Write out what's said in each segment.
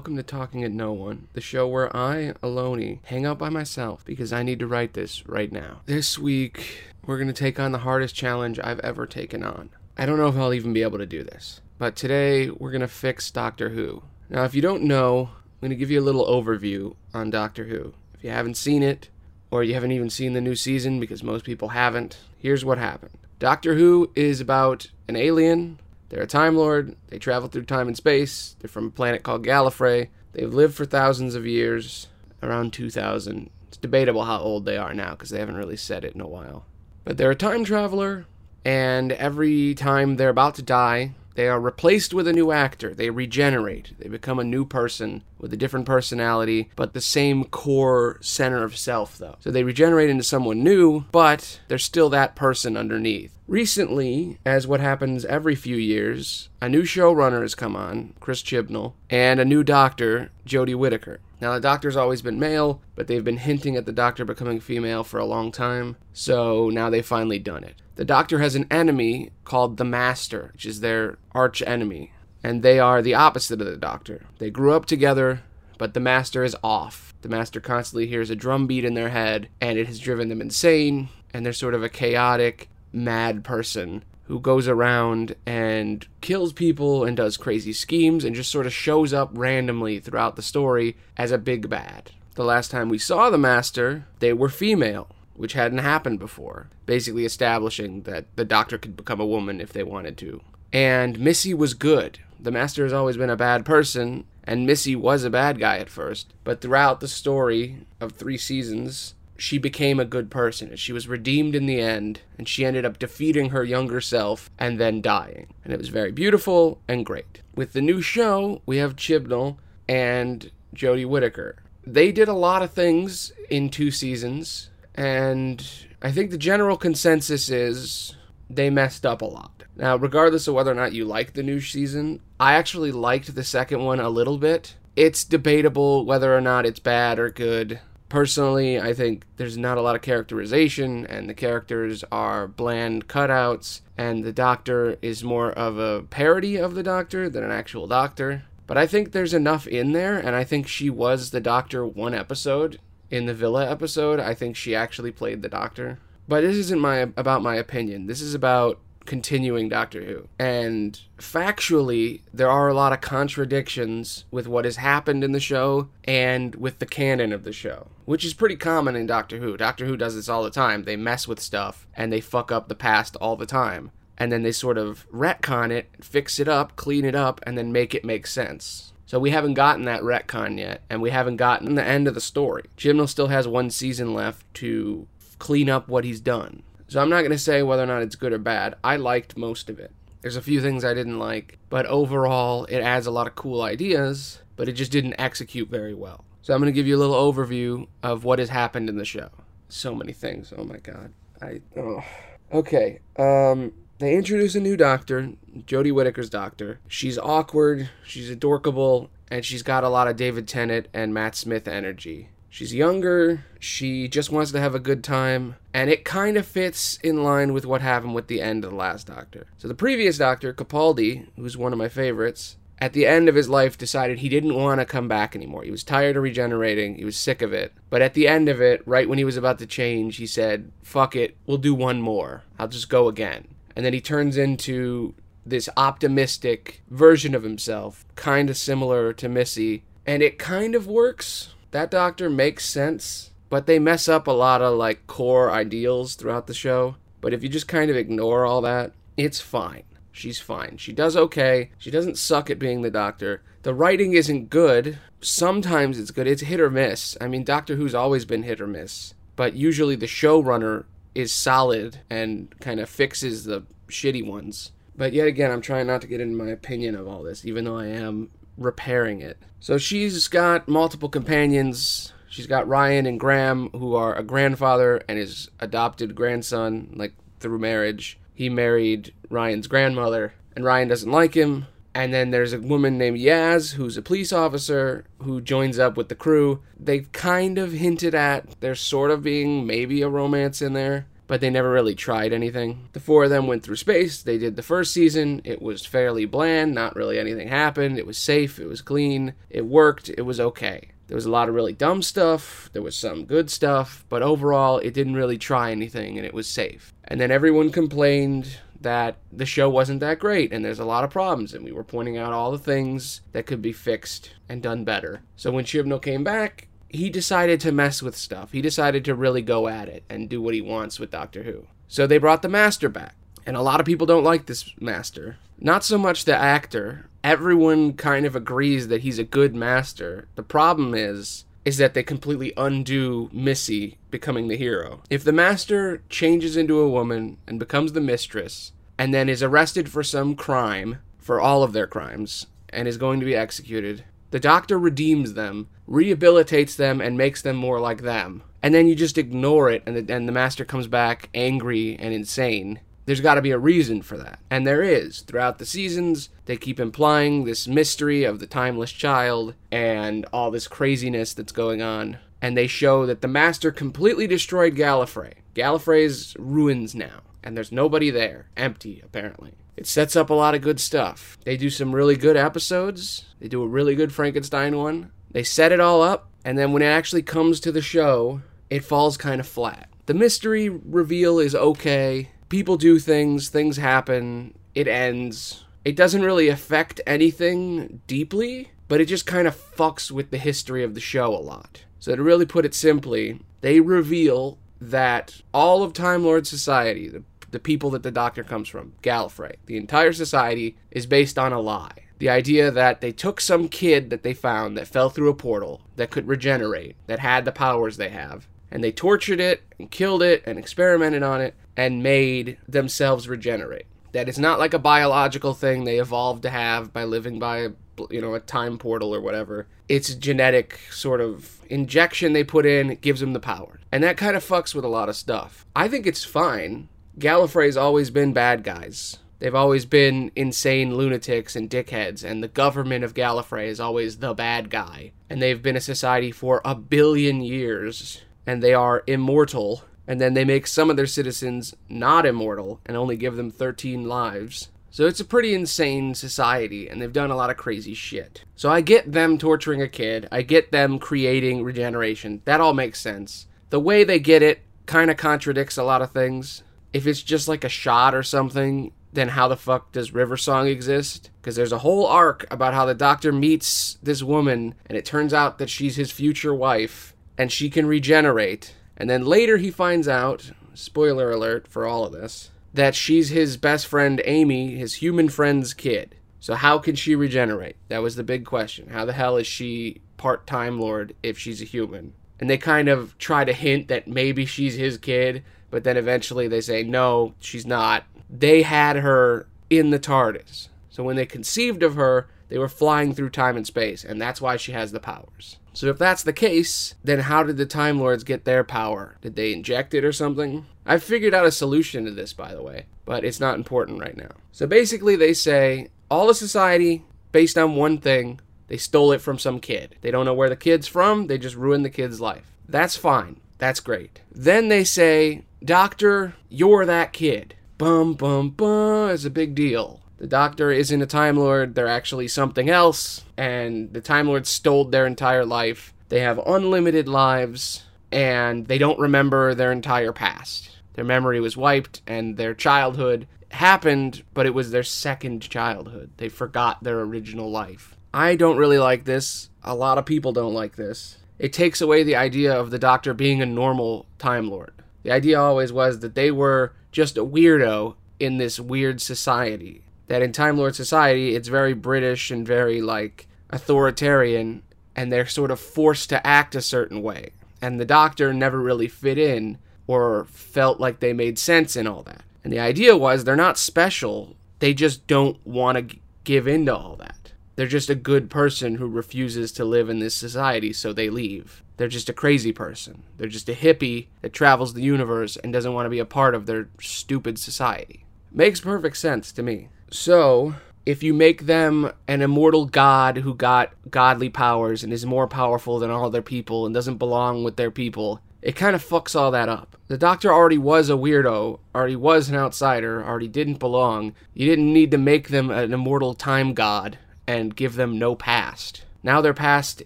welcome to Talking at No One, the show where I, Aloni, hang out by myself because I need to write this right now. This week, we're going to take on the hardest challenge I've ever taken on. I don't know if I'll even be able to do this, but today we're going to fix Doctor Who. Now, if you don't know, I'm going to give you a little overview on Doctor Who. If you haven't seen it, or you haven't even seen the new season because most people haven't, here's what happened. Doctor Who is about an alien they're a Time Lord. They travel through time and space. They're from a planet called Gallifrey. They've lived for thousands of years, around 2,000. It's debatable how old they are now because they haven't really said it in a while. But they're a time traveler, and every time they're about to die, they are replaced with a new actor. They regenerate. They become a new person with a different personality, but the same core center of self, though. So they regenerate into someone new, but they're still that person underneath. Recently, as what happens every few years, a new showrunner has come on, Chris Chibnall, and a new doctor, Jodie Whittaker. Now, the doctor's always been male, but they've been hinting at the doctor becoming female for a long time, so now they've finally done it. The Doctor has an enemy called the Master, which is their arch enemy, and they are the opposite of the Doctor. They grew up together, but the Master is off. The Master constantly hears a drum beat in their head, and it has driven them insane, and they're sort of a chaotic, mad person who goes around and kills people and does crazy schemes and just sort of shows up randomly throughout the story as a big bad. The last time we saw the Master, they were female which hadn't happened before, basically establishing that the doctor could become a woman if they wanted to. And Missy was good. The master has always been a bad person, and Missy was a bad guy at first, but throughout the story of three seasons, she became a good person and she was redeemed in the end and she ended up defeating her younger self and then dying and it was very beautiful and great with the new show we have chibnall and jodie whittaker they did a lot of things in two seasons and I think the general consensus is they messed up a lot. Now, regardless of whether or not you like the new season, I actually liked the second one a little bit. It's debatable whether or not it's bad or good. Personally, I think there's not a lot of characterization, and the characters are bland cutouts, and the Doctor is more of a parody of the Doctor than an actual Doctor. But I think there's enough in there, and I think she was the Doctor one episode, in the Villa episode, I think she actually played the Doctor. But this isn't my about my opinion. This is about continuing Doctor Who. And factually, there are a lot of contradictions with what has happened in the show and with the canon of the show, which is pretty common in Doctor Who. Doctor Who does this all the time. They mess with stuff and they fuck up the past all the time. And then they sort of retcon it, fix it up, clean it up, and then make it make sense. So we haven't gotten that retcon yet, and we haven't gotten the end of the story. Chibnall still has one season left to clean up what he's done. So I'm not going to say whether or not it's good or bad. I liked most of it. There's a few things I didn't like, but overall, it adds a lot of cool ideas, but it just didn't execute very well. So I'm going to give you a little overview of what has happened in the show. So many things. Oh my god. I oh. Okay. Um they introduce a new doctor, Jodie Whittaker's doctor. She's awkward, she's adorkable, and she's got a lot of David Tennant and Matt Smith energy. She's younger, she just wants to have a good time, and it kind of fits in line with what happened with the end of the last Doctor. So, the previous Doctor, Capaldi, who's one of my favorites, at the end of his life decided he didn't want to come back anymore. He was tired of regenerating, he was sick of it. But at the end of it, right when he was about to change, he said, Fuck it, we'll do one more. I'll just go again and then he turns into this optimistic version of himself, kind of similar to Missy, and it kind of works. That doctor makes sense, but they mess up a lot of like core ideals throughout the show. But if you just kind of ignore all that, it's fine. She's fine. She does okay. She doesn't suck at being the doctor. The writing isn't good. Sometimes it's good. It's hit or miss. I mean, Doctor Who's always been hit or miss. But usually the showrunner is solid and kind of fixes the shitty ones. But yet again, I'm trying not to get into my opinion of all this, even though I am repairing it. So she's got multiple companions. She's got Ryan and Graham, who are a grandfather and his adopted grandson, like through marriage. He married Ryan's grandmother, and Ryan doesn't like him. And then there's a woman named Yaz, who's a police officer, who joins up with the crew. They've kind of hinted at there's sort of being maybe a romance in there, but they never really tried anything. The four of them went through space. They did the first season. It was fairly bland, not really anything happened. It was safe, it was clean, it worked, it was okay. There was a lot of really dumb stuff, there was some good stuff, but overall, it didn't really try anything and it was safe. And then everyone complained that the show wasn't that great and there's a lot of problems and we were pointing out all the things that could be fixed and done better. So when Chibnall came back, he decided to mess with stuff. He decided to really go at it and do what he wants with Doctor Who. So they brought the master back. And a lot of people don't like this master. Not so much the actor. Everyone kind of agrees that he's a good master. The problem is is that they completely undo Missy becoming the hero. If the master changes into a woman and becomes the mistress, and then is arrested for some crime, for all of their crimes, and is going to be executed, the doctor redeems them, rehabilitates them, and makes them more like them. And then you just ignore it, and the, and the master comes back angry and insane there's got to be a reason for that. And there is. Throughout the seasons, they keep implying this mystery of the timeless child and all this craziness that's going on. And they show that the Master completely destroyed Gallifrey. Gallifrey's ruins now, and there's nobody there. Empty, apparently. It sets up a lot of good stuff. They do some really good episodes. They do a really good Frankenstein one. They set it all up, and then when it actually comes to the show, it falls kind of flat. The mystery reveal is okay people do things, things happen, it ends. It doesn't really affect anything deeply, but it just kind of fucks with the history of the show a lot. So to really put it simply, they reveal that all of Time Lord society, the, the people that the Doctor comes from, Gallifrey, the entire society is based on a lie. The idea that they took some kid that they found that fell through a portal that could regenerate, that had the powers they have, and they tortured it and killed it and experimented on it and made themselves regenerate. That it's not like a biological thing they evolved to have by living by you know a time portal or whatever. It's genetic sort of injection they put in, gives them the power. And that kind of fucks with a lot of stuff. I think it's fine. Gallifrey's always been bad guys. They've always been insane lunatics and dickheads, and the government of Gallifrey is always the bad guy. And they've been a society for a billion years and they are immortal, and then they make some of their citizens not immortal and only give them 13 lives. So it's a pretty insane society, and they've done a lot of crazy shit. So I get them torturing a kid, I get them creating regeneration. That all makes sense. The way they get it kind of contradicts a lot of things. If it's just like a shot or something, then how the fuck does River Song exist? Because there's a whole arc about how the doctor meets this woman, and it turns out that she's his future wife, and she can regenerate. And then later he finds out, spoiler alert for all of this, that she's his best friend Amy, his human friend's kid. So how can she regenerate? That was the big question. How the hell is she part Time Lord if she's a human? And they kind of try to hint that maybe she's his kid, but then eventually they say no, she's not. They had her in the TARDIS. So when they conceived of her, they were flying through time and space, and that's why she has the powers. So if that's the case, then how did the Time Lords get their power? Did they inject it or something? I've figured out a solution to this, by the way, but it's not important right now. So basically, they say all of society, based on one thing, they stole it from some kid. They don't know where the kid's from, they just ruined the kid's life. That's fine. That's great. Then they say, Doctor, you're that kid. Bum, bum, bum. It's a big deal. The Doctor isn't a Time Lord, they're actually something else, and the Time Lords stole their entire life. They have unlimited lives, and they don't remember their entire past. Their memory was wiped, and their childhood happened, but it was their second childhood. They forgot their original life. I don't really like this. A lot of people don't like this. It takes away the idea of the Doctor being a normal Time Lord. The idea always was that they were just a weirdo in this weird society that in Time Lord society it's very British and very like authoritarian and they're sort of forced to act a certain way. And the doctor never really fit in or felt like they made sense in all that. And the idea was they're not special, they just don't want to g- give in to all that. They're just a good person who refuses to live in this society, so they leave. They're just a crazy person. They're just a hippie that travels the universe and doesn't want to be a part of their stupid society. Makes perfect sense to me. So, if you make them an immortal god who got godly powers and is more powerful than all their people and doesn't belong with their people, it kind of fucks all that up. The doctor already was a weirdo, already was an outsider, already didn't belong. You didn't need to make them an immortal time god and give them no past. Now their past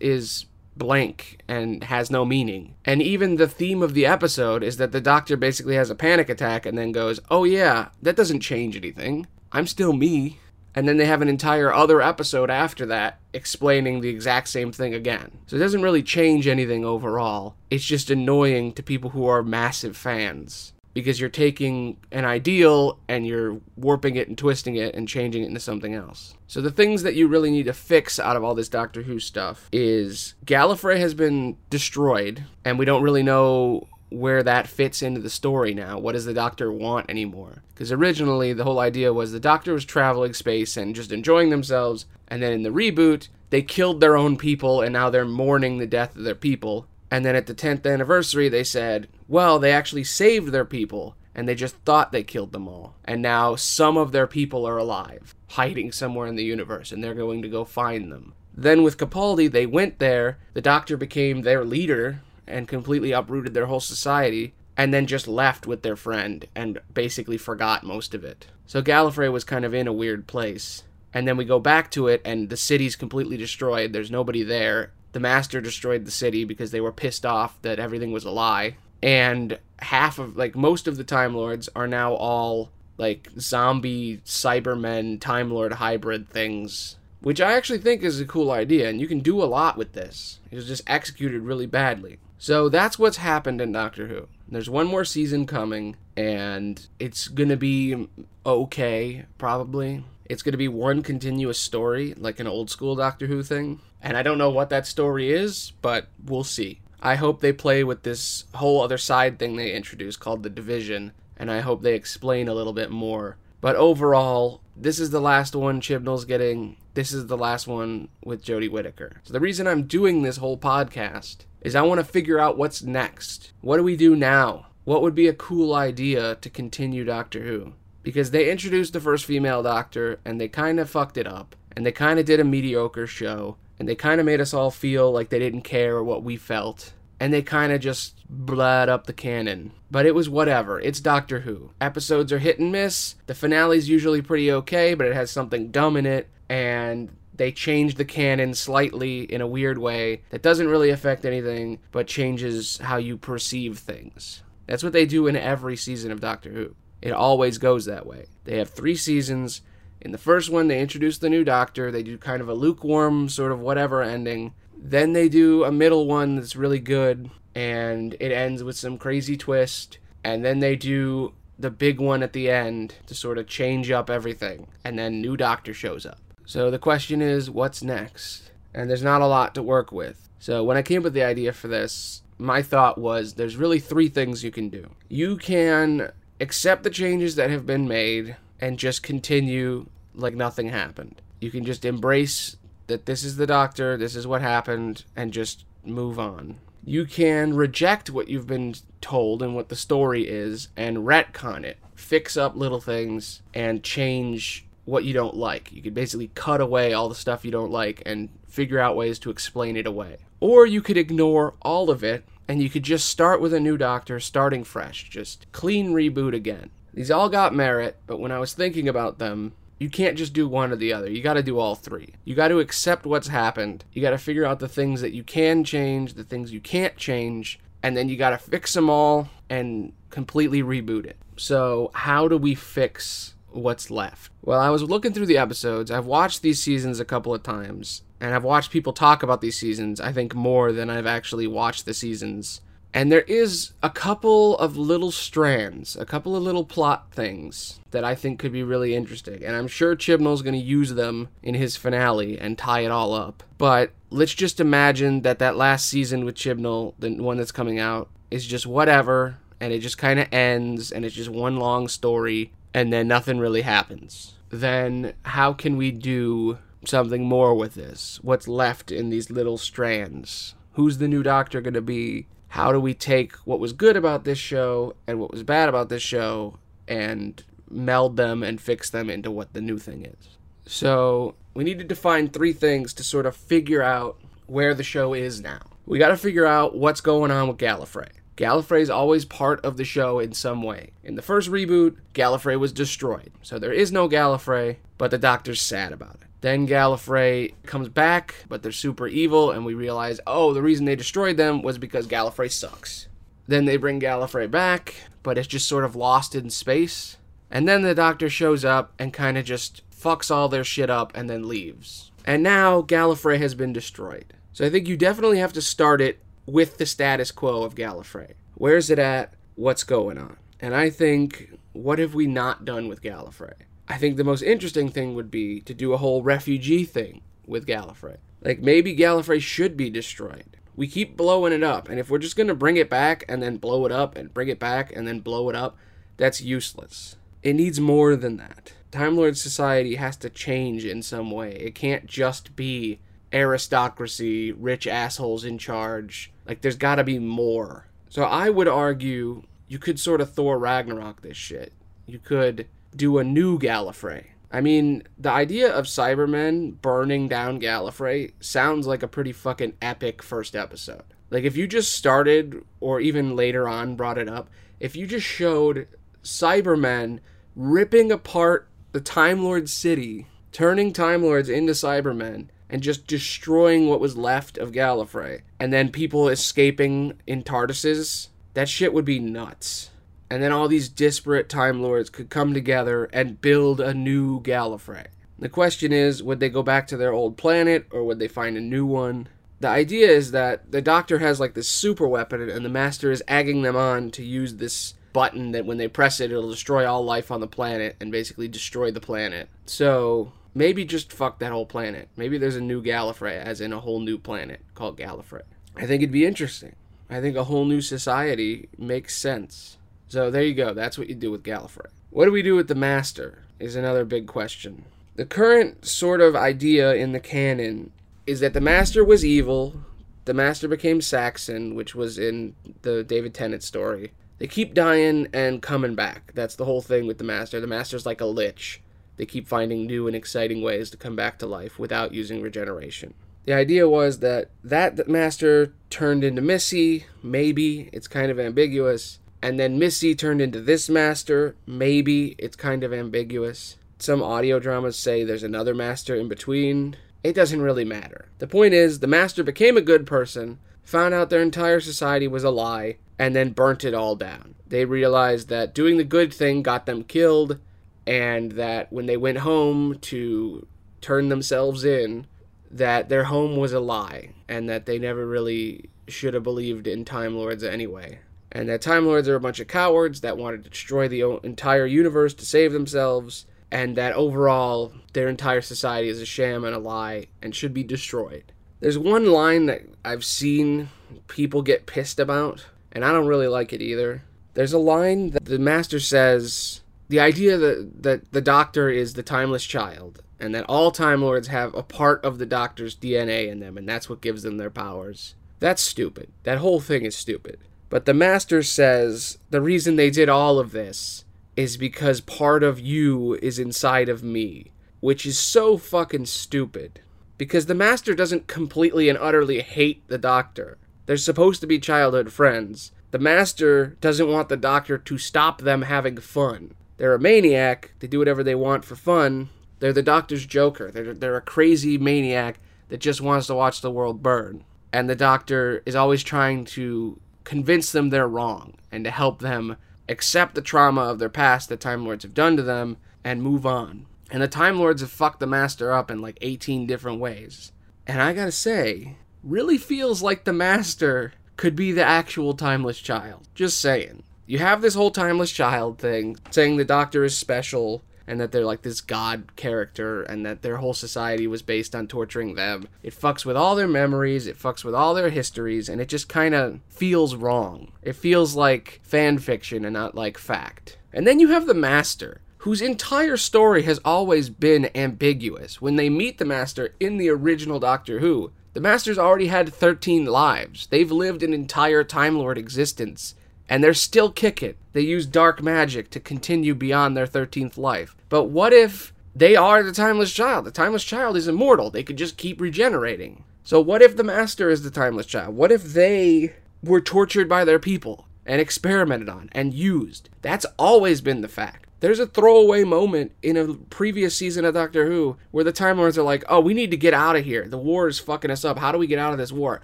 is blank and has no meaning. And even the theme of the episode is that the doctor basically has a panic attack and then goes, Oh, yeah, that doesn't change anything. I'm still me. And then they have an entire other episode after that explaining the exact same thing again. So it doesn't really change anything overall. It's just annoying to people who are massive fans because you're taking an ideal and you're warping it and twisting it and changing it into something else. So the things that you really need to fix out of all this Doctor Who stuff is Gallifrey has been destroyed and we don't really know where that fits into the story now. What does the Doctor want anymore? Because originally the whole idea was the Doctor was traveling space and just enjoying themselves and then in the reboot they killed their own people and now they're mourning the death of their people and then at the 10th anniversary, they said, well, they actually saved their people and they just thought they killed them all. And now some of their people are alive, hiding somewhere in the universe, and they're going to go find them. Then with Capaldi, they went there, the doctor became their leader and completely uprooted their whole society, and then just left with their friend and basically forgot most of it. So Gallifrey was kind of in a weird place. And then we go back to it, and the city's completely destroyed. There's nobody there the master destroyed the city because they were pissed off that everything was a lie and half of like most of the time lords are now all like zombie cybermen time lord hybrid things which i actually think is a cool idea and you can do a lot with this it was just executed really badly so that's what's happened in doctor who there's one more season coming and it's gonna be okay probably it's to be one continuous story, like an old school Doctor Who thing. And I don't know what that story is, but we'll see. I hope they play with this whole other side thing they introduced called the Division, and I hope they explain a little bit more. But overall, this is the last one Chibnall's getting. This is the last one with Jodie Whittaker. So the reason I'm doing this whole podcast is I want to figure out what's next. What do we do now? What would be a cool idea to continue Doctor Who? because they introduced the first female doctor and they kind of fucked it up and they kind of did a mediocre show and they kind of made us all feel like they didn't care what we felt and they kind of just bled up the canon. But it was whatever. It's Doctor Who. Episodes are hit and miss. The finale's usually pretty okay, but it has something dumb in it and they changed the canon slightly in a weird way that doesn't really affect anything but changes how you perceive things. That's what they do in every season of Doctor Who. It always goes that way. They have three seasons. In the first one, they introduce the new Doctor. They do kind of a lukewarm, sort of whatever ending. Then they do a middle one that's really good, and it ends with some crazy twist. And then they do the big one at the end to sort of change up everything. And then new Doctor shows up. So the question is, what's next? And there's not a lot to work with. So when I came up with the idea for this, my thought was there's really three things you can do. You can accept the changes that have been made and just continue like nothing happened. You can just embrace that this is the doctor, this is what happened, and just move on. You can reject what you've been told and what the story is and retcon it, fix up little things, and change what you don't like. You could basically cut away all the stuff you don't like and figure out ways to explain it away. Or you could ignore all of it and you could just start with a new doctor, starting fresh, just clean reboot again. These all got merit, but when I was thinking about them, you can't just do one or the other. You got to do all three. You got to accept what's happened. You got to figure out the things that you can change, the things you can't change, and then you got to fix them all and completely reboot it. So, how do we fix what's left? Well, I was looking through the episodes. I've watched these seasons a couple of times, and I've watched people talk about these seasons, I think, more than I've actually watched the seasons. And there is a couple of little strands, a couple of little plot things that I think could be really interesting. And I'm sure Chibnall's going to use them in his finale and tie it all up. But let's just imagine that that last season with Chibnall, the one that's coming out, is just whatever. And it just kind of ends and it's just one long story and then nothing really happens. Then how can we do something more with this? What's left in these little strands? Who's the new doctor going to be? How do we take what was good about this show and what was bad about this show and meld them and fix them into what the new thing is? So, we need to define three things to sort of figure out where the show is now. We got to figure out what's going on with Gallifrey. Gallifrey is always part of the show in some way. In the first reboot, Gallifrey was destroyed, so there is no Gallifrey, but the Doctor's sad about it. Then Gallifrey comes back, but they're super evil, and we realize, oh, the reason they destroyed them was because Gallifrey sucks. Then they bring Gallifrey back, but it's just sort of lost in space. And then the Doctor shows up and kind of just fucks all their shit up and then leaves. And now Gallifrey has been destroyed. So I think you definitely have to start it with the status quo of Gallifrey. Where's it at? What's going on? And I think, what have we not done with Gallifrey? I think the most interesting thing would be to do a whole refugee thing with Gallifrey. Like maybe Gallifrey should be destroyed. We keep blowing it up, and if we're just gonna bring it back and then blow it up and bring it back and then blow it up, that's useless. It needs more than that. Time Lord society has to change in some way. It can't just be aristocracy, rich assholes in charge. Like, there's gotta be more. So I would argue you could sort of Thor Ragnarok this shit. You could do a new Gallifrey. I mean, the idea of Cybermen burning down Gallifrey sounds like a pretty fucking epic first episode. Like, if you just started, or even later on brought it up, if you just showed Cybermen ripping apart the Time Lord city, turning Time Lords into Cybermen, and just destroying what was left of Gallifrey, and then people escaping in TARDISes, that shit would be nuts. And then all these disparate Time Lords could come together and build a new Gallifrey. The question is would they go back to their old planet, or would they find a new one? The idea is that the Doctor has like this super weapon, and the Master is egging them on to use this button that when they press it, it'll destroy all life on the planet and basically destroy the planet. So maybe just fuck that whole planet. Maybe there's a new Gallifrey, as in a whole new planet called Gallifrey. I think it'd be interesting. I think a whole new society makes sense. So there you go. That's what you do with Gallifrey. What do we do with the Master? Is another big question. The current sort of idea in the canon is that the Master was evil. The Master became Saxon, which was in the David Tennant story. They keep dying and coming back. That's the whole thing with the Master. The Master's like a lich. They keep finding new and exciting ways to come back to life without using regeneration. The idea was that that master turned into Missy, maybe, it's kind of ambiguous, and then Missy turned into this master, maybe, it's kind of ambiguous. Some audio dramas say there's another master in between. It doesn't really matter. The point is, the master became a good person, found out their entire society was a lie, and then burnt it all down. They realized that doing the good thing got them killed, and that when they went home to turn themselves in, that their home was a lie, and that they never really should have believed in Time Lords anyway. And that Time Lords are a bunch of cowards that want to destroy the entire universe to save themselves, and that overall their entire society is a sham and a lie and should be destroyed. There's one line that I've seen people get pissed about, and I don't really like it either. There's a line that the master says the idea that, that the doctor is the timeless child and that all time lords have a part of the doctor's DNA in them and that's what gives them their powers. That's stupid. That whole thing is stupid. But the master says the reason they did all of this is because part of you is inside of me, which is so fucking stupid. Because the master doesn't completely and utterly hate the doctor. They're supposed to be childhood friends. The master doesn't want the doctor to stop them having fun. They're a maniac. They do whatever they want for fun. They're the doctor's joker. They're, they're a crazy maniac that just wants to watch the world burn. And the doctor is always trying to convince them they're wrong and to help them accept the trauma of their past that Time Lords have done to them and move on. And the Time Lords have fucked the Master up in like 18 different ways. And I gotta say, really feels like the Master could be the actual Timeless Child. Just saying you have this whole timeless child thing saying the doctor is special and that they're like this god character and that their whole society was based on torturing them. It fucks with all their memories, it fucks with all their histories, and it just kind of feels wrong. It feels like fan fiction and not like fact. And then you have the master, whose entire story has always been ambiguous. When they meet the master in the original Doctor Who, the master's already had 13 lives. They've lived an entire Time Lord existence and they're still kicking. They use dark magic to continue beyond their 13th life. But what if they are the timeless child? The timeless child is immortal. They could just keep regenerating. So what if the master is the timeless child? What if they were tortured by their people and experimented on and used. That's always been the fact. There's a throwaway moment in a previous season of Doctor Who where the Time Lords are like, oh, we need to get out of here. The war is fucking us up. How do we get out of this war?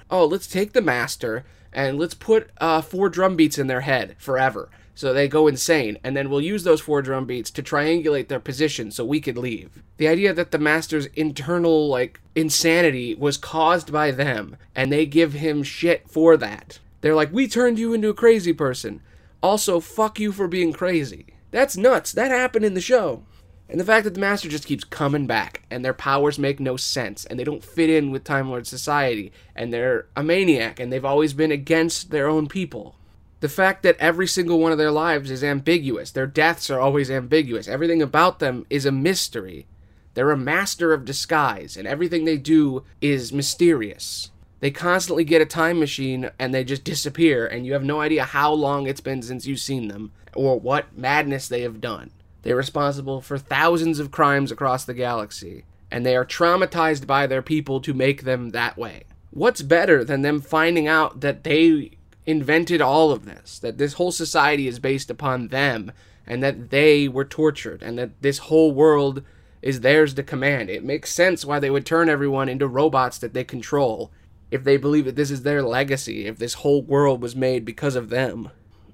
Oh, let's take the Master and let's put uh, four drum beats in their head forever. So they go insane, and then we'll use those four drum beats to triangulate their position so we could leave. The idea that the Master's internal, like, insanity was caused by them, and they give him shit for that. They're like, we turned you into a crazy person. Also, fuck you for being crazy. That's nuts. That happened in the show. And the fact that the Master just keeps coming back, and their powers make no sense, and they don't fit in with Time Lord society, and they're a maniac, and they've always been against their own people. The fact that every single one of their lives is ambiguous, their deaths are always ambiguous, everything about them is a mystery. They're a master of disguise, and everything they do is mysterious. They constantly get a time machine and they just disappear, and you have no idea how long it's been since you've seen them, or what madness they have done. They're responsible for thousands of crimes across the galaxy, and they are traumatized by their people to make them that way. What's better than them finding out that they invented all of this, that this whole society is based upon them, and that they were tortured, and that this whole world is theirs to command? It makes sense why they would turn everyone into robots that they control if they believe that this is their legacy, if this whole world was made because of them.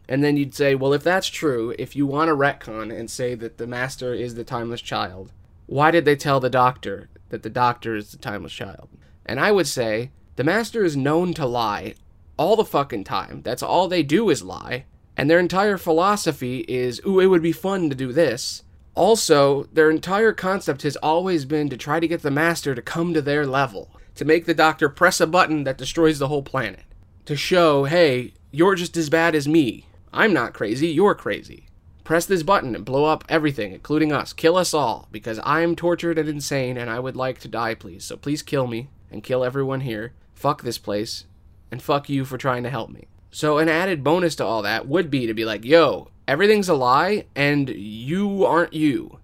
And then you'd say, well, if that's true, if you want to retcon and say that the master is the timeless child, why did they tell the doctor that the doctor is the timeless child? And I would say, the master is known to lie all the fucking time. That's all they do is lie. And their entire philosophy is, ooh, it would be fun to do this. Also, their entire concept has always been to try to get the master to come to their level, to make the doctor press a button that destroys the whole planet, to show, hey, you're just as bad as me. I'm not crazy, you're crazy. Press this button and blow up everything, including us. Kill us all, because I'm tortured and insane and I would like to die, please. So please kill me and kill everyone here. Fuck this place, and fuck you for trying to help me. So, an added bonus to all that would be to be like, yo, everything's a lie and you aren't you.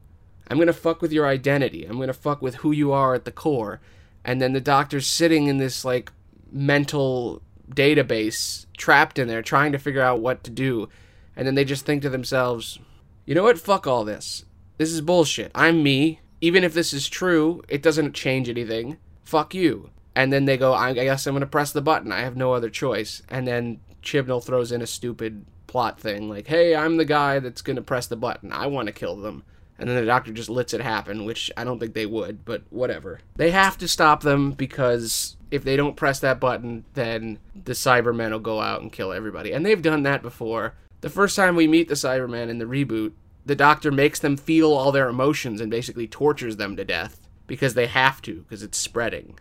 I'm gonna fuck with your identity. I'm gonna fuck with who you are at the core. And then the doctor's sitting in this, like, mental database trapped in there trying to figure out what to do. And then they just think to themselves, you know what? Fuck all this. This is bullshit. I'm me. Even if this is true, it doesn't change anything. Fuck you. And then they go, I guess I'm going to press the button. I have no other choice. And then Chibnall throws in a stupid plot thing like, hey, I'm the guy that's going to press the button. I want to kill them. And then the doctor just lets it happen, which I don't think they would, but whatever. They have to stop them because if they don't press that button, then the Cybermen will go out and kill everybody. And they've done that before. The first time we meet the Cybermen in the reboot, the Doctor makes them feel all their emotions and basically tortures them to death because they have to, because it's spreading.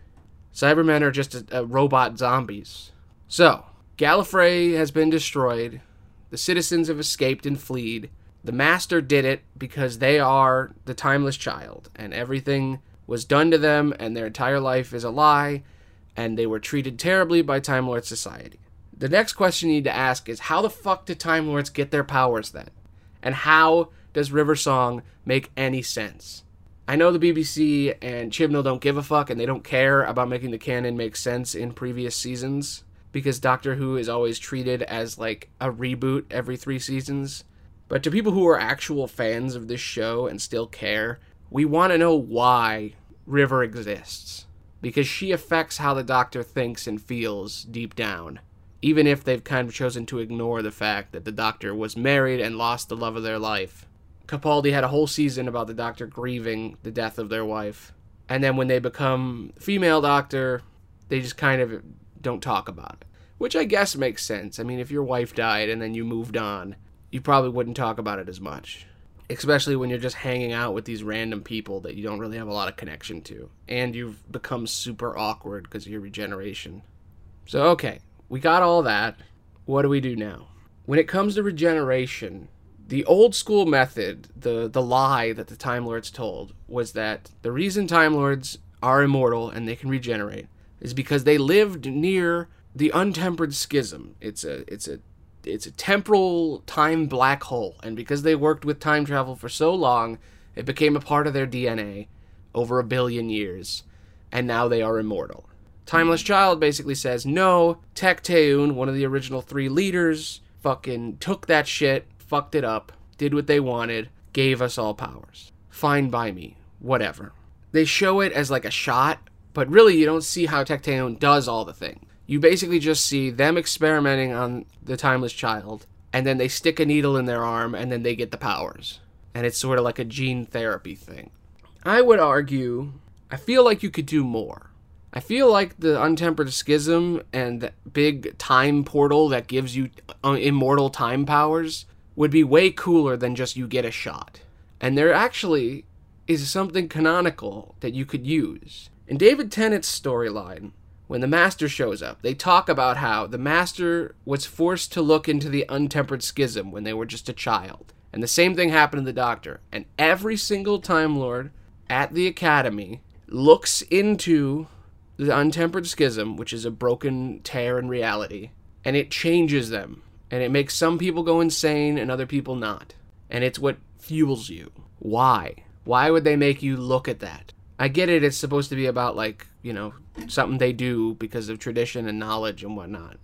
Cybermen are just a, a robot zombies. So, Gallifrey has been destroyed. The citizens have escaped and fled. The Master did it because they are the timeless child, and everything was done to them, and their entire life is a lie, and they were treated terribly by Time Lord society. The next question you need to ask is how the fuck did Time Lords get their powers then? And how does River Song make any sense? I know the BBC and Chibnall don't give a fuck and they don't care about making the canon make sense in previous seasons because Doctor Who is always treated as like a reboot every three seasons. But to people who are actual fans of this show and still care, we want to know why River exists because she affects how the Doctor thinks and feels deep down, even if they've kind of chosen to ignore the fact that the Doctor was married and lost the love of their life. Capaldi had a whole season about the Doctor grieving the death of their wife. And then when they become female Doctor, they just kind of don't talk about it. Which I guess makes sense. I mean, if your wife died and then you moved on, you probably wouldn't talk about it as much especially when you're just hanging out with these random people that you don't really have a lot of connection to. And you've become super awkward because of your regeneration. So okay we got all that. What do we do now? When it comes to regeneration the old school method the the lie that the time lords told was that the reason time lords are immortal and they can regenerate is because they lived near the untempered schism. It's a it's a it's a temporal time black hole, and because they worked with time travel for so long, it became a part of their DNA over a billion years, and now they are immortal. Timeless Child basically says, no, Tecteun, one of the original three leaders, fucking took that shit, fucked it up, did what they wanted, gave us all powers. Fine by me. Whatever. They show it as like a shot, but really you don't see how Tecteun does all the thing. You basically just see them experimenting on the Timeless Child, and then they stick a needle in their arm, and then they get the powers. And it's sort of like a gene therapy thing. I would argue, I feel like you could do more. I feel like the Untempered Schism and the big time portal that gives you uh, immortal time powers would be way cooler than just you get a shot. And there actually is something canonical that you could use. In David Tennant's storyline, when the Master shows up, they talk about how the Master was forced to look into the Untempered Schism when they were just a child. And the same thing happened to the Doctor. And every single Time Lord at the Academy looks into the untempered schism, which is a broken tear in reality, and it changes them. And it makes some people go insane and other people not. And it's what fuels you. Why? Why would they make you look at that? I get it, it's supposed to be about, like, you know, something they do because of tradition and knowledge and whatnot.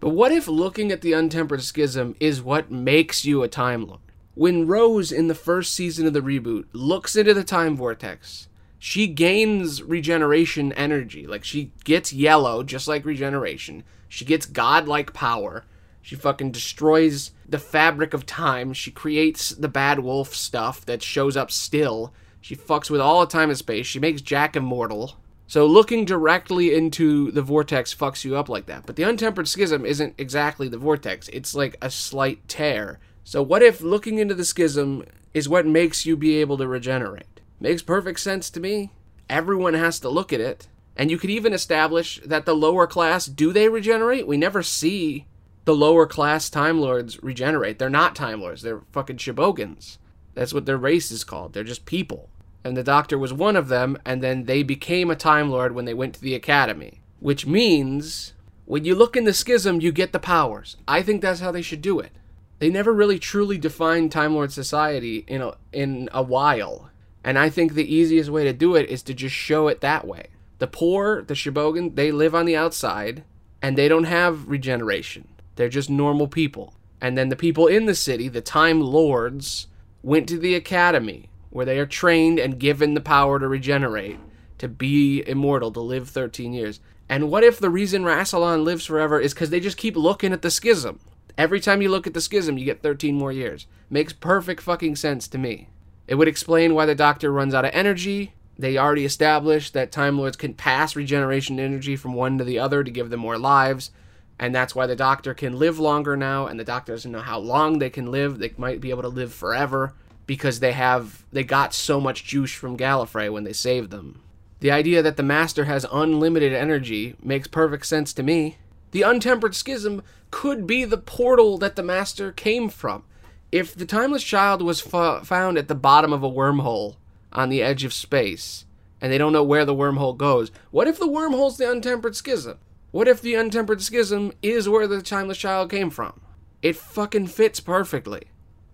But what if looking at the untempered schism is what makes you a Time Lord? When Rose in the first season of the reboot looks into the time vortex she gains regeneration energy. Like she gets yellow, just like regeneration. She gets godlike power. She fucking destroys the fabric of time. She creates the bad wolf stuff that shows up still. She fucks with all the time and space. She makes Jack immortal. So looking directly into the vortex fucks you up like that. But the untempered schism isn't exactly the vortex. It's like a slight tear. So what if looking into the schism is what makes you be able to regenerate? Makes perfect sense to me. Everyone has to look at it. And you could even establish that the lower class do they regenerate? We never see the lower class Time Lords regenerate. They're not Time Lords, they're fucking Shobogans. That's what their race is called. They're just people. And the Doctor was one of them, and then they became a Time Lord when they went to the Academy. Which means when you look in the schism, you get the powers. I think that's how they should do it. They never really truly defined Time Lord society in a, in a while. And I think the easiest way to do it is to just show it that way. The poor, the Shobogan, they live on the outside and they don't have regeneration. They're just normal people. And then the people in the city, the Time Lords, went to the academy where they are trained and given the power to regenerate, to be immortal, to live 13 years. And what if the reason Rassilon lives forever is because they just keep looking at the schism? Every time you look at the schism, you get 13 more years. Makes perfect fucking sense to me. It would explain why the Doctor runs out of energy. They already established that Time Lords can pass regeneration energy from one to the other to give them more lives, and that's why the Doctor can live longer now, and the Doctor doesn't know how long they can live. They might be able to live forever because they have they got so much juice from Gallifrey when they saved them. The idea that the Master has unlimited energy makes perfect sense to me. The untempered schism could be the portal that the Master came from if the timeless child was found at the bottom of a wormhole on the edge of space and they don't know where the wormhole goes, what if the wormhole's the untempered schism? What if the untempered schism is where the timeless child came from? It fucking fits perfectly.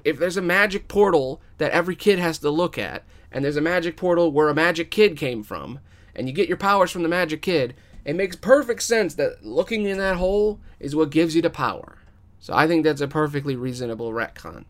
If there's a magic portal that every kid has to look at, and there's a magic portal where a magic kid came from, and you get your powers from the magic kid, it makes perfect sense that looking in that hole is what gives you the power. So I think that's a perfectly reasonable retcon.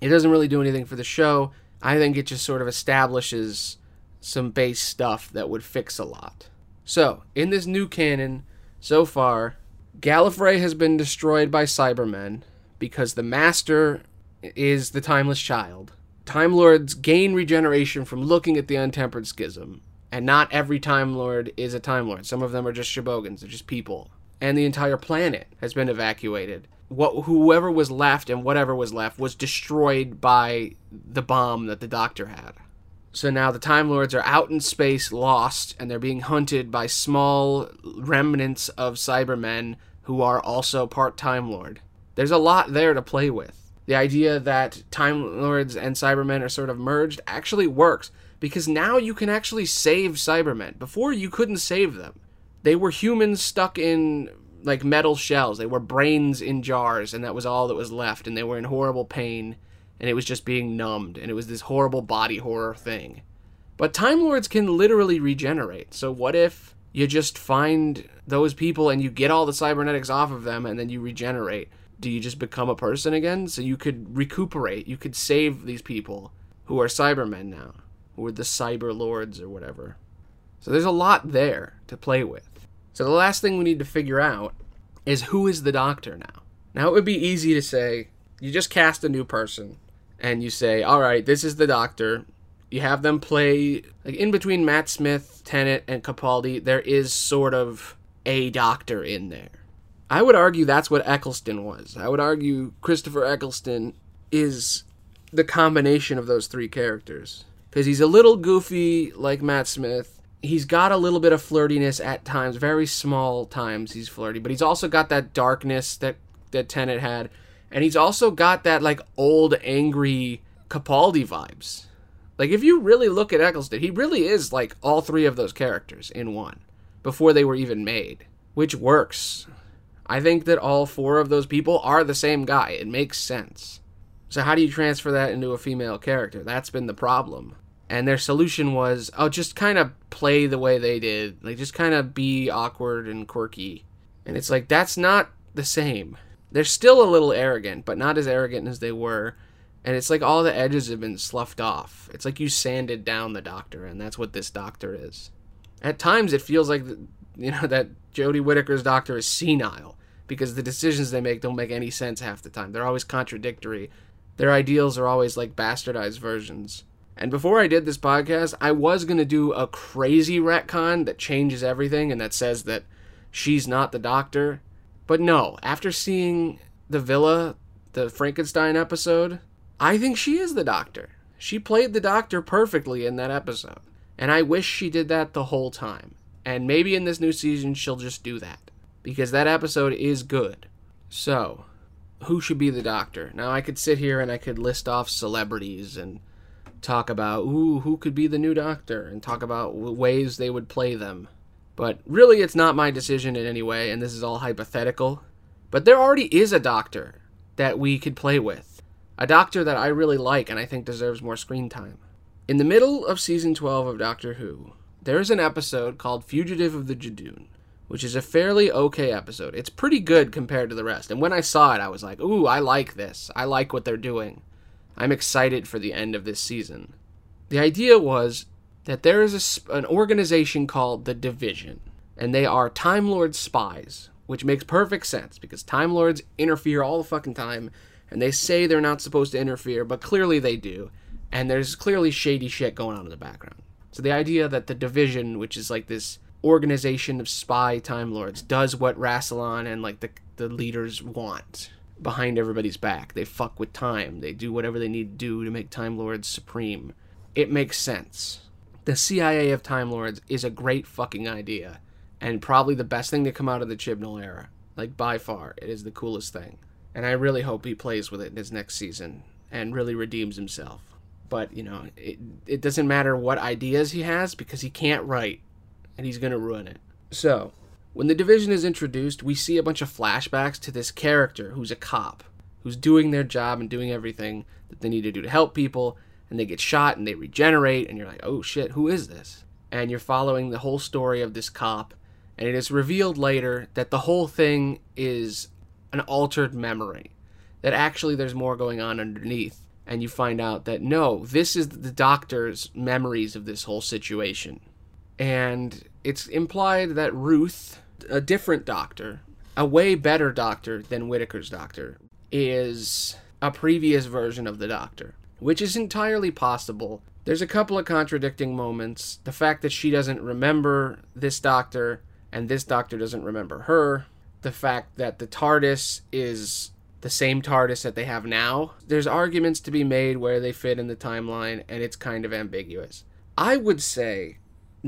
It doesn't really do anything for the show. I think it just sort of establishes some base stuff that would fix a lot. So, in this new canon, so far, Gallifrey has been destroyed by Cybermen because the Master is the Timeless Child. Time Lords gain regeneration from looking at the Untempered Schism, and not every Time Lord is a Time Lord. Some of them are just Shobogans, they're just people. And the entire planet has been evacuated what whoever was left and whatever was left was destroyed by the bomb that the doctor had. So now the Time Lords are out in space, lost, and they're being hunted by small remnants of Cybermen who are also part Time Lord. There's a lot there to play with. The idea that Time Lords and Cybermen are sort of merged actually works because now you can actually save Cybermen. Before you couldn't save them. They were humans stuck in like metal shells. They were brains in jars, and that was all that was left. And they were in horrible pain, and it was just being numbed. And it was this horrible body horror thing. But Time Lords can literally regenerate. So what if you just find those people and you get all the cybernetics off of them and then you regenerate. Do you just become a person again? So you could recuperate. You could save these people who are Cybermen now, who are the Cyber Lords or whatever. So there's a lot there to play with. So the last thing we need to figure out is who is the doctor now? Now it would be easy to say you just cast a new person and you say, all right, this is the doctor. You have them play like in between Matt Smith, Tennant, and Capaldi. There is sort of a doctor in there. I would argue that's what Eccleston was. I would argue Christopher Eccleston is the combination of those three characters because he's a little goofy like Matt Smith. He's got a little bit of flirtiness at times, very small times he's flirty, but he's also got that darkness that that Tennant had, and he's also got that like old angry Capaldi vibes. Like if you really look at Eccleston, he really is like all three of those characters in one before they were even made, which works. I think that all four of those people are the same guy. It makes sense. So how do you transfer that into a female character? That's been the problem. And their solution was, oh, just kind of play the way they did. Like just kind of be awkward and quirky. And it's like that's not the same. They're still a little arrogant, but not as arrogant as they were. And it's like all the edges have been sloughed off. It's like you sanded down the doctor, and that's what this doctor is. At times, it feels like you know that Jodie Whittaker's doctor is senile because the decisions they make don't make any sense half the time. They're always contradictory. Their ideals are always like bastardized versions. And before I did this podcast, I was going to do a crazy retcon that changes everything and that says that she's not the doctor but no, after seeing the Villa, the Frankenstein episode, I think she is the doctor. She played the doctor perfectly in that episode. And I wish she did that the whole time. And maybe in this new season she'll just do that. Because that episode is good. So, who should be the doctor? Now I could sit here and I could list off celebrities and talk about ooh who could be the new doctor and talk about ways they would play them. But really, it's not my decision in any way, and this is all hypothetical. But there already is a doctor that we could play with. A doctor that I really like and I think deserves more screen time. In the middle of season 12 of Doctor Who, there is an episode called Fugitive of the Judoon, which is a fairly okay episode. It's pretty good compared to the rest. And when I saw it, I was like, ooh, I like this. I like what they're doing. I'm excited for the end of this season. The idea was that there is a, an organization called the Division, and they are Time Lord spies, which makes perfect sense because Time Lords interfere all the fucking time, and they say they're not supposed to interfere, but clearly they do, and there's clearly shady shit going on in the background. So the idea that the Division, which is like this organization of spy Time Lords, does what Rassilon and like the the leaders want behind everybody's back. They fuck with time. They do whatever they need to do to make Time Lords supreme. It makes sense the CIA of Time Lords is a great fucking idea, and probably the best thing to come out of the Chibnall era. Like by far, it is the coolest thing, and I really hope he plays with it in his next season and really redeems himself. But you know, it it doesn't matter what ideas he has because he can't write, and he's gonna ruin it. So, when the division is introduced, we see a bunch of flashbacks to this character who's a cop, who's doing their job and doing everything that they need to do to help people, and they get shot and they regenerate and you're like, "Oh shit, who is this?" And you're following the whole story of this cop and it is revealed later that the whole thing is an altered memory. That actually there's more going on underneath and you find out that no, this is the doctor's memories of this whole situation. And it's implied that Ruth, a different doctor, a way better doctor than Whittaker's doctor, is a previous version of the doctor which is entirely possible. There's a couple of contradicting moments. The fact that she doesn't remember this doctor and this doctor doesn't remember her. The fact that the TARDIS is the same TARDIS that they have now. There's arguments to be made where they fit in the timeline, and it's kind of ambiguous. I would say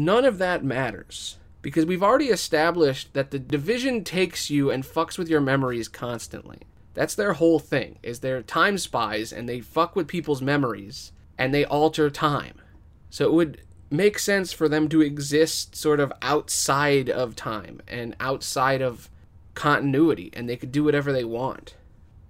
none of that matters because we've already established that the division takes you and fucks with your memories constantly. That's their whole thing. Is they're time spies and they fuck with people's memories and they alter time. So it would make sense for them to exist sort of outside of time and outside of continuity and they could do whatever they want.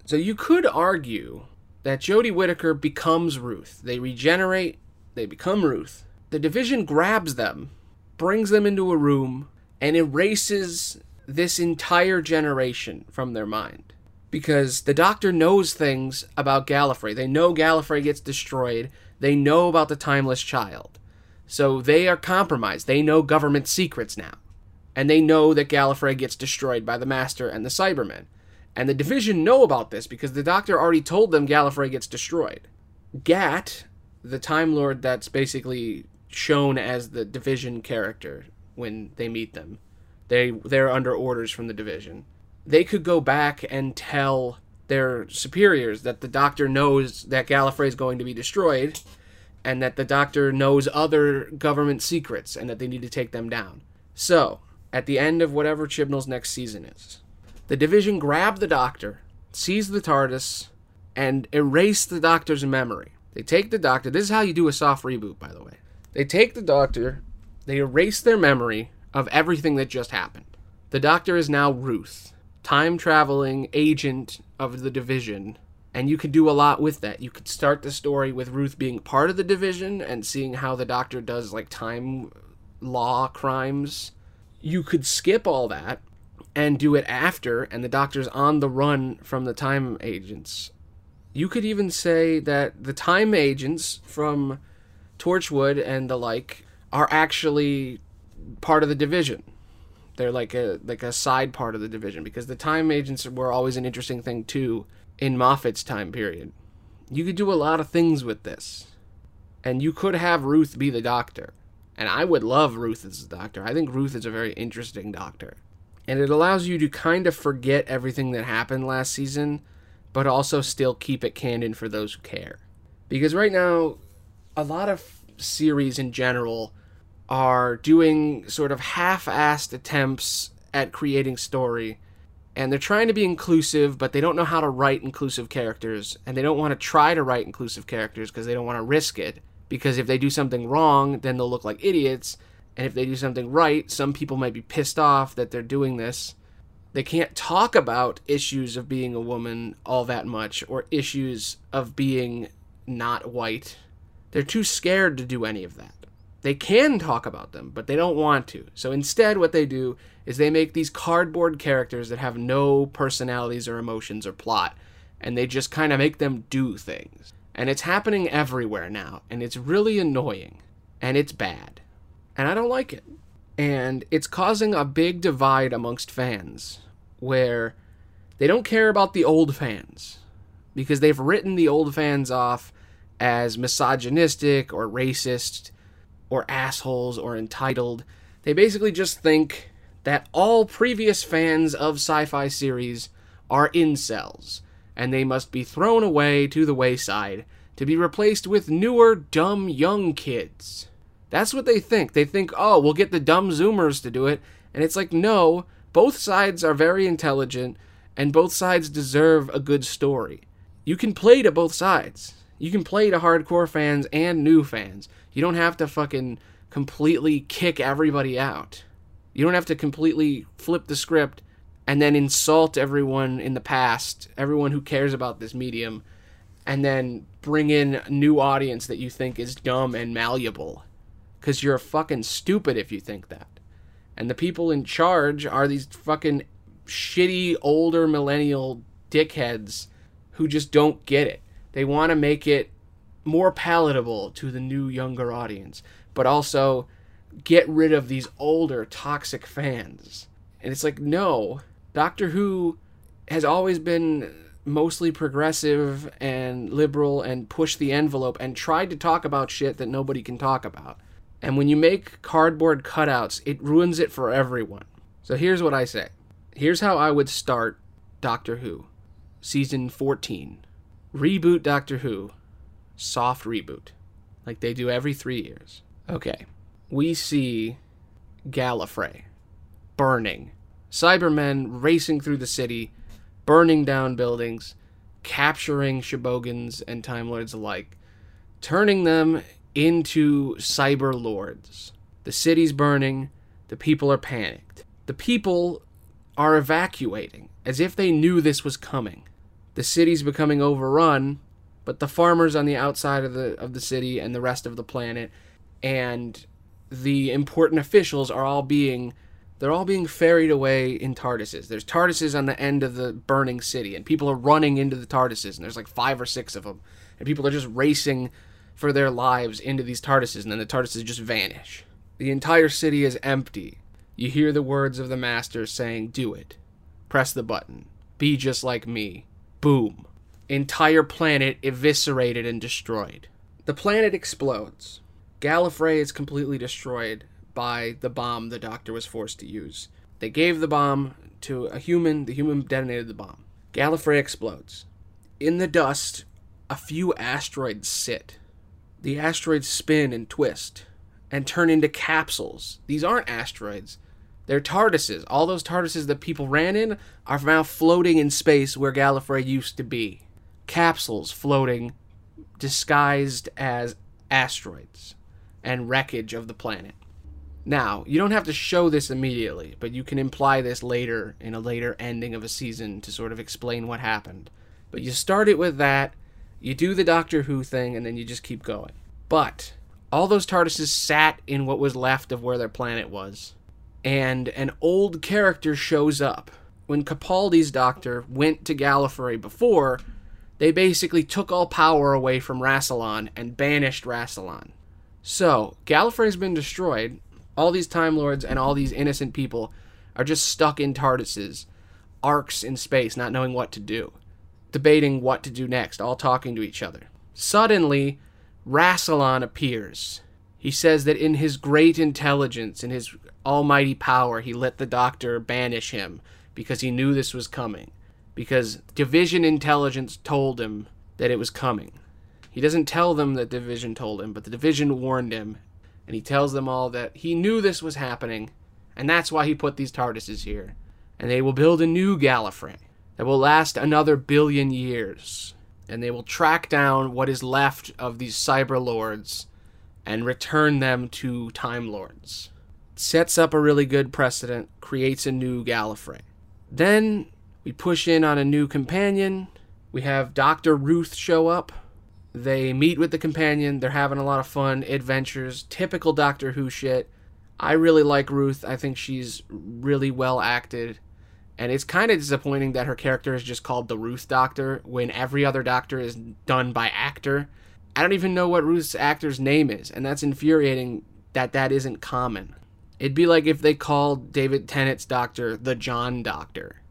So you could argue that Jodie Whittaker becomes Ruth. They regenerate, they become Ruth. The division grabs them, brings them into a room, and erases this entire generation from their mind. Because the Doctor knows things about Gallifrey. They know Gallifrey gets destroyed. They know about the Timeless Child. So they are compromised. They know government secrets now. And they know that Gallifrey gets destroyed by the Master and the Cybermen. And the Division know about this because the Doctor already told them Gallifrey gets destroyed. Gat, the Time Lord that's basically shown as the Division character when they meet them, they they're under orders from the Division. They could go back and tell their superiors that the Doctor knows that Gallifrey is going to be destroyed, and that the Doctor knows other government secrets, and that they need to take them down. So, at the end of whatever Chibnall's next season is, the Division grab the Doctor, seize the TARDIS, and erase the Doctor's memory. They take the Doctor. This is how you do a soft reboot, by the way. They take the Doctor, they erase their memory of everything that just happened. The Doctor is now Ruth, time traveling agent of the Division. And you could do a lot with that. You could start the story with Ruth being part of the division and seeing how the doctor does like time law crimes. You could skip all that and do it after, and the doctor's on the run from the time agents. You could even say that the time agents from Torchwood and the like are actually part of the division. They're like a like a side part of the division because the time agents were always an interesting thing too in Moffat's time period. You could do a lot of things with this. And you could have Ruth be the doctor. And I would love Ruth as the doctor. I think Ruth is a very interesting doctor. And it allows you to kind of forget everything that happened last season, but also still keep it canon for those who care. Because right now, a lot of series in general are doing sort of half assed attempts at creating story. And they're trying to be inclusive, but they don't know how to write inclusive characters. And they don't want to try to write inclusive characters because they don't want to risk it. Because if they do something wrong, then they'll look like idiots. And if they do something right, some people might be pissed off that they're doing this. They can't talk about issues of being a woman all that much or issues of being not white. They're too scared to do any of that. They can talk about them, but they don't want to. So instead, what they do is they make these cardboard characters that have no personalities or emotions or plot, and they just kind of make them do things. And it's happening everywhere now, and it's really annoying, and it's bad. And I don't like it. And it's causing a big divide amongst fans where they don't care about the old fans because they've written the old fans off as misogynistic or racist or assholes or entitled. They basically just think that all previous fans of sci fi series are incels, and they must be thrown away to the wayside to be replaced with newer, dumb, young kids. That's what they think. They think, oh, we'll get the dumb Zoomers to do it. And it's like, no, both sides are very intelligent, and both sides deserve a good story. You can play to both sides. You can play to hardcore fans and new fans. You don't have to fucking completely kick everybody out. You don't have to completely flip the script and then insult everyone in the past, everyone who cares about this medium, and then bring in a new audience that you think is dumb and malleable. Because you're fucking stupid if you think that. And the people in charge are these fucking shitty older millennial dickheads who just don't get it. They want to make it more palatable to the new younger audience, but also get rid of these older toxic fans. And it's like, no, Doctor Who has always been mostly progressive and liberal and pushed the envelope and tried to talk about shit that nobody can talk about. And when you make cardboard cutouts, it ruins it for everyone. So here's what I say. Here's how I would start Doctor Who. Season 14. Reboot Doctor Who soft reboot, like they do every three years. Okay, we see Gallifrey burning, Cybermen racing through the city, burning down buildings, capturing Shobogans and Time Lords alike, turning them into cyber lords. The city's burning, the people are panicked. The people are evacuating as if they knew this was coming. The city's becoming overrun but the farmers on the outside of the of the city and the rest of the planet and the important officials are all being They're all being ferried away in TARDISes. There's TARDISes on the end of the burning city, and people are running into the TARDISes, and there's like five or six of them. And people are just racing for their lives into these TARDISes, and then the TARDISes just vanish. The entire city is empty. You hear the words of the Master saying, Do it. Press the button. Be just like me. Boom. Entire planet eviscerated and destroyed. The planet explodes. Gallifrey is completely destroyed by the bomb the doctor was forced to use. They gave the bomb to a human, the human detonated the bomb. Gallifrey explodes. In the dust, a few asteroids sit. The asteroids spin and twist and turn into capsules. These aren't asteroids. They're TARDISes. All those TARDISes that people ran in are now floating in space where Gallifrey used to be. Capsules floating disguised as asteroids and wreckage of the planet. Now, you don't have to show this immediately, but you can imply this later in a later ending of a season to sort of explain what happened. But you start it with that, you do the Doctor Who thing, and then you just keep going. But all those TARDISes sat in what was left of where their planet was, and an old character shows up. When Capaldi's Doctor went to Gallifrey before, they basically took all power away from Rassilon and banished Rassilon. So, Gallifrey's been destroyed, all these Time Lords and all these innocent people are just stuck in TARDISes, arks in space, not knowing what to do, debating what to do next, all talking to each other. Suddenly, Rassilon appears. He says that in his great intelligence, in his almighty power, he let the Doctor banish him because he knew this was coming. Because Division intelligence told him that it was coming. He doesn't tell them that Division told him, but the Division warned him, and he tells them all that he knew this was happening, and that's why he put these TARDISes here. And they will build a new Gallifrey that will last another billion years. And they will track down what is left of these Cyber Lords and return them to Time Lords. Sets up a really good precedent, creates a new Gallifrey. Then we push in on a new companion. We have Dr. Ruth show up they meet with the companion. They're having a lot of fun adventures. Typical Doctor Who shit. I really like Ruth. I think she's really well acted. And it's kind of disappointing that her character is just called the Ruth Doctor when every other Doctor is done by actor. I don't even know what Ruth's actor's name is, and that's infuriating that that isn't common. It'd be like if they called David Tennant's Doctor the John Doctor.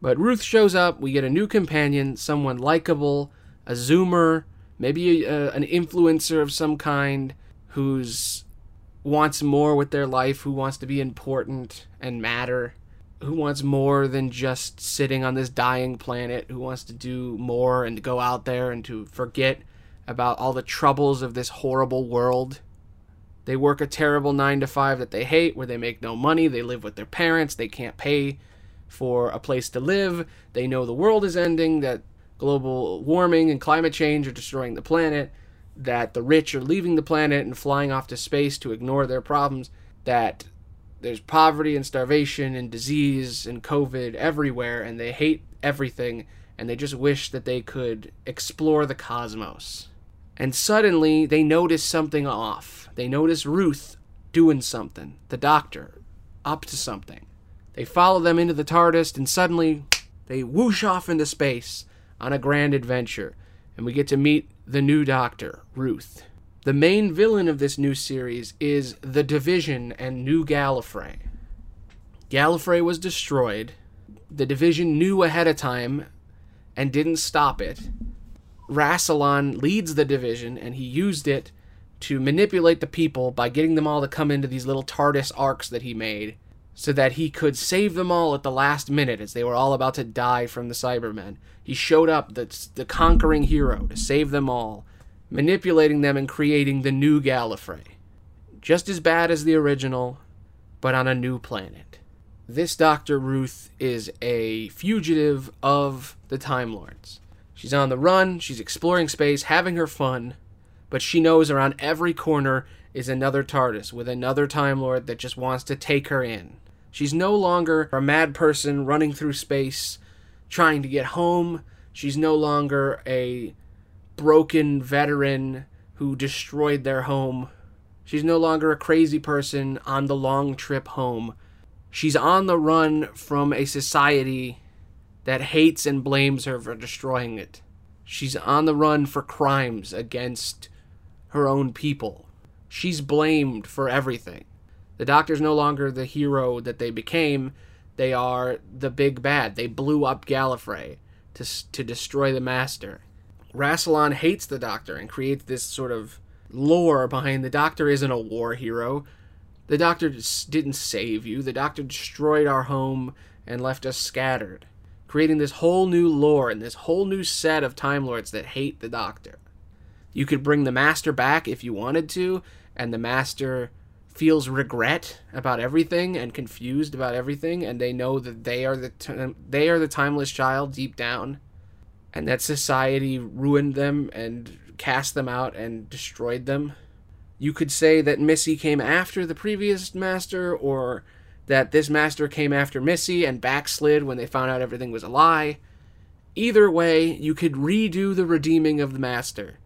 But Ruth shows up, we get a new companion, someone likable, a zoomer, maybe a, an influencer of some kind who's wants more with their life, who wants to be important and matter, who wants more than just sitting on this dying planet, who wants to do more and to go out there and to forget about all the troubles of this horrible world. They work a terrible 9 to 5 that they hate where they make no money, they live with their parents, they can't pay for a place to live, they know the world is ending, that global warming and climate change are destroying the planet, that the rich are leaving the planet and flying off to space to ignore their problems, that there's poverty and starvation and disease and COVID everywhere, and they hate everything, and they just wish that they could explore the cosmos. And suddenly they notice something off. They notice Ruth doing something, the doctor, up to something. They follow them into the TARDIS, and suddenly they whoosh off into space on a grand adventure, and we get to meet the new Doctor, Ruth. The main villain of this new series is the Division and New Gallifrey. Gallifrey was destroyed. The Division knew ahead of time and didn't stop it. Rassilon leads the Division, and he used it to manipulate the people by getting them all to come into these little TARDIS arks that he made so that he could save them all at the last minute as they were all about to die from the Cybermen. He showed up, the, the conquering hero, to save them all, manipulating them and creating the new Gallifrey. Just as bad as the original, but on a new planet. This Dr. Ruth is a fugitive of the Time Lords. She's on the run, she's exploring space, having her fun, but she knows around every corner is another TARDIS with another Time Lord that just wants to take her in. She's no longer a mad person running through space trying to get home. She's no longer a broken veteran who destroyed their home. She's no longer a crazy person on the long trip home. She's on the run from a society that hates and blames her for destroying it. She's on the run for crimes against her own people. She's blamed for everything. The Doctor's no longer the hero that they became. They are the big bad. They blew up Gallifrey to, to destroy the Master. Rassilon hates the Doctor and creates this sort of lore behind the Doctor isn't a war hero. The Doctor didn't save you. The Doctor destroyed our home and left us scattered, creating this whole new lore and this whole new set of Time Lords that hate the Doctor. You could bring the Master back if you wanted to, and the Master feels regret about everything and confused about everything, and they know that they are the t- they are the timeless child deep down, and that society ruined them and cast them out and destroyed them. You could say that Missy came after the previous master, or that this master came after Missy and backslid when they found out everything was a lie. Either way, you could redo the redeeming of the master.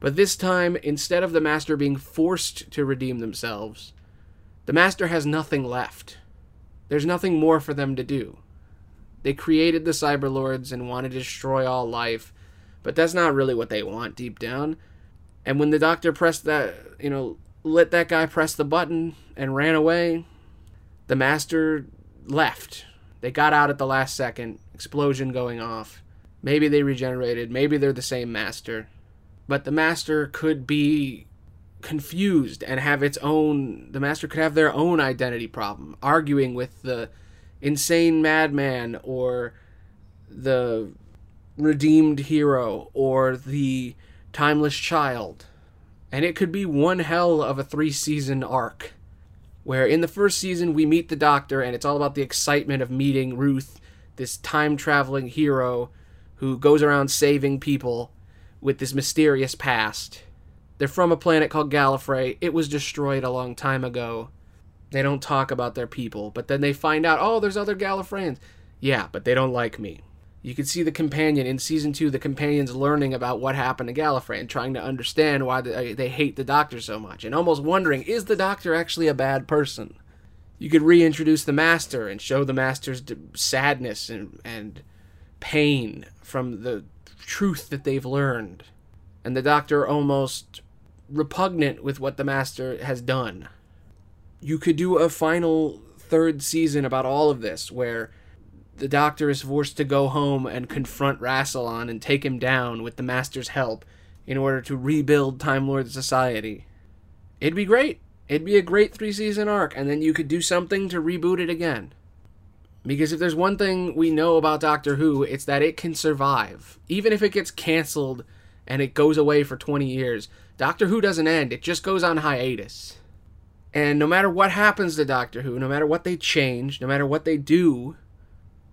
But this time, instead of the master being forced to redeem themselves, the master has nothing left. There's nothing more for them to do. They created the Cyberlords and wanted to destroy all life, but that's not really what they want deep down. And when the doctor pressed that, you know, let that guy press the button and ran away, the master left. They got out at the last second, explosion going off. Maybe they regenerated, maybe they're the same master. But the master could be confused and have its own the master could have their own identity problem, arguing with the insane madman or the redeemed hero or the timeless child. And it could be one hell of a three season arc. Where in the first season we meet the Doctor, and it's all about the excitement of meeting Ruth, this time traveling hero who goes around saving people with this mysterious past. They're from a planet called Gallifrey. It was destroyed a long time ago. They don't talk about their people, but then they find out, oh, there's other Gallifreyans. Yeah, but they don't like me. You can see the companion in season two, the companion's learning about what happened to Gallifrey and trying to understand why they, they hate the Doctor so much, and almost wondering, is the Doctor actually a bad person? You could reintroduce the Master and show the Master's sadness and, and pain from the truth that they've learned, and the Doctor almost repugnant with what the Master has done. You could do a final third season about all of this, where the doctor is forced to go home and confront Rassilon and take him down with the Master's help in order to rebuild Time Lord society. It'd be great. It'd be a great three season arc, and then you could do something to reboot it again. Because if there's one thing we know about Doctor Who, it's that it can survive. Even if it gets canceled and it goes away for 20 years, Doctor Who doesn't end, it just goes on hiatus. And no matter what happens to Doctor Who, no matter what they change, no matter what they do,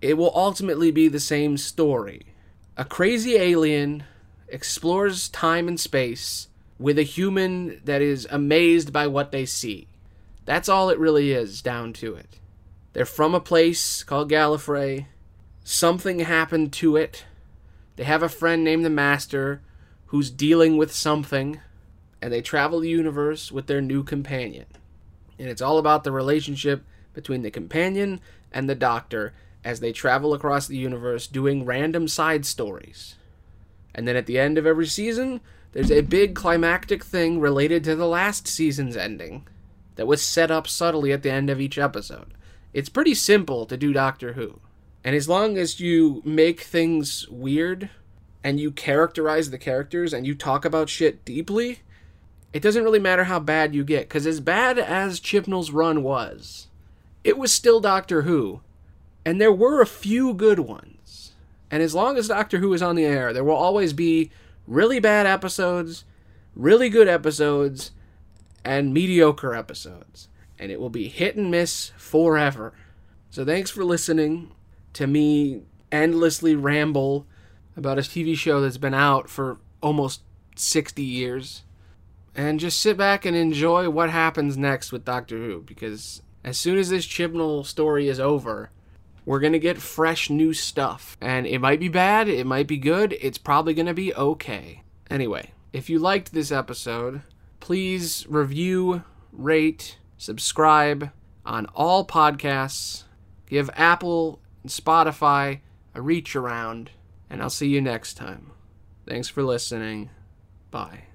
it will ultimately be the same story. A crazy alien explores time and space with a human that is amazed by what they see. That's all it really is, down to it. They're from a place called Gallifrey. Something happened to it. They have a friend named the Master who's dealing with something, and they travel the universe with their new companion. And it's all about the relationship between the companion and the Doctor as they travel across the universe doing random side stories. And then at the end of every season, there's a big climactic thing related to the last season's ending that was set up subtly at the end of each episode. It's pretty simple to do Doctor Who. And as long as you make things weird and you characterize the characters and you talk about shit deeply, it doesn't really matter how bad you get. Because as bad as Chibnall's run was, it was still Doctor Who and there were a few good ones. And as long as Doctor Who is on the air, there will always be really bad episodes, really good episodes, and mediocre episodes. And it will be hit and miss forever. So thanks for listening to me endlessly ramble about a TV show that's been out for almost 60 years. And just sit back and enjoy what happens next with Doctor Who because as soon as this Chibnall story is over, we're going to get fresh new stuff. And it might be bad, it might be good, it's probably going to be okay. Anyway, if you liked this episode, please review, rate, subscribe on all podcasts. Give Apple and Spotify a reach around, and I'll see you next time. Thanks for listening. Bye.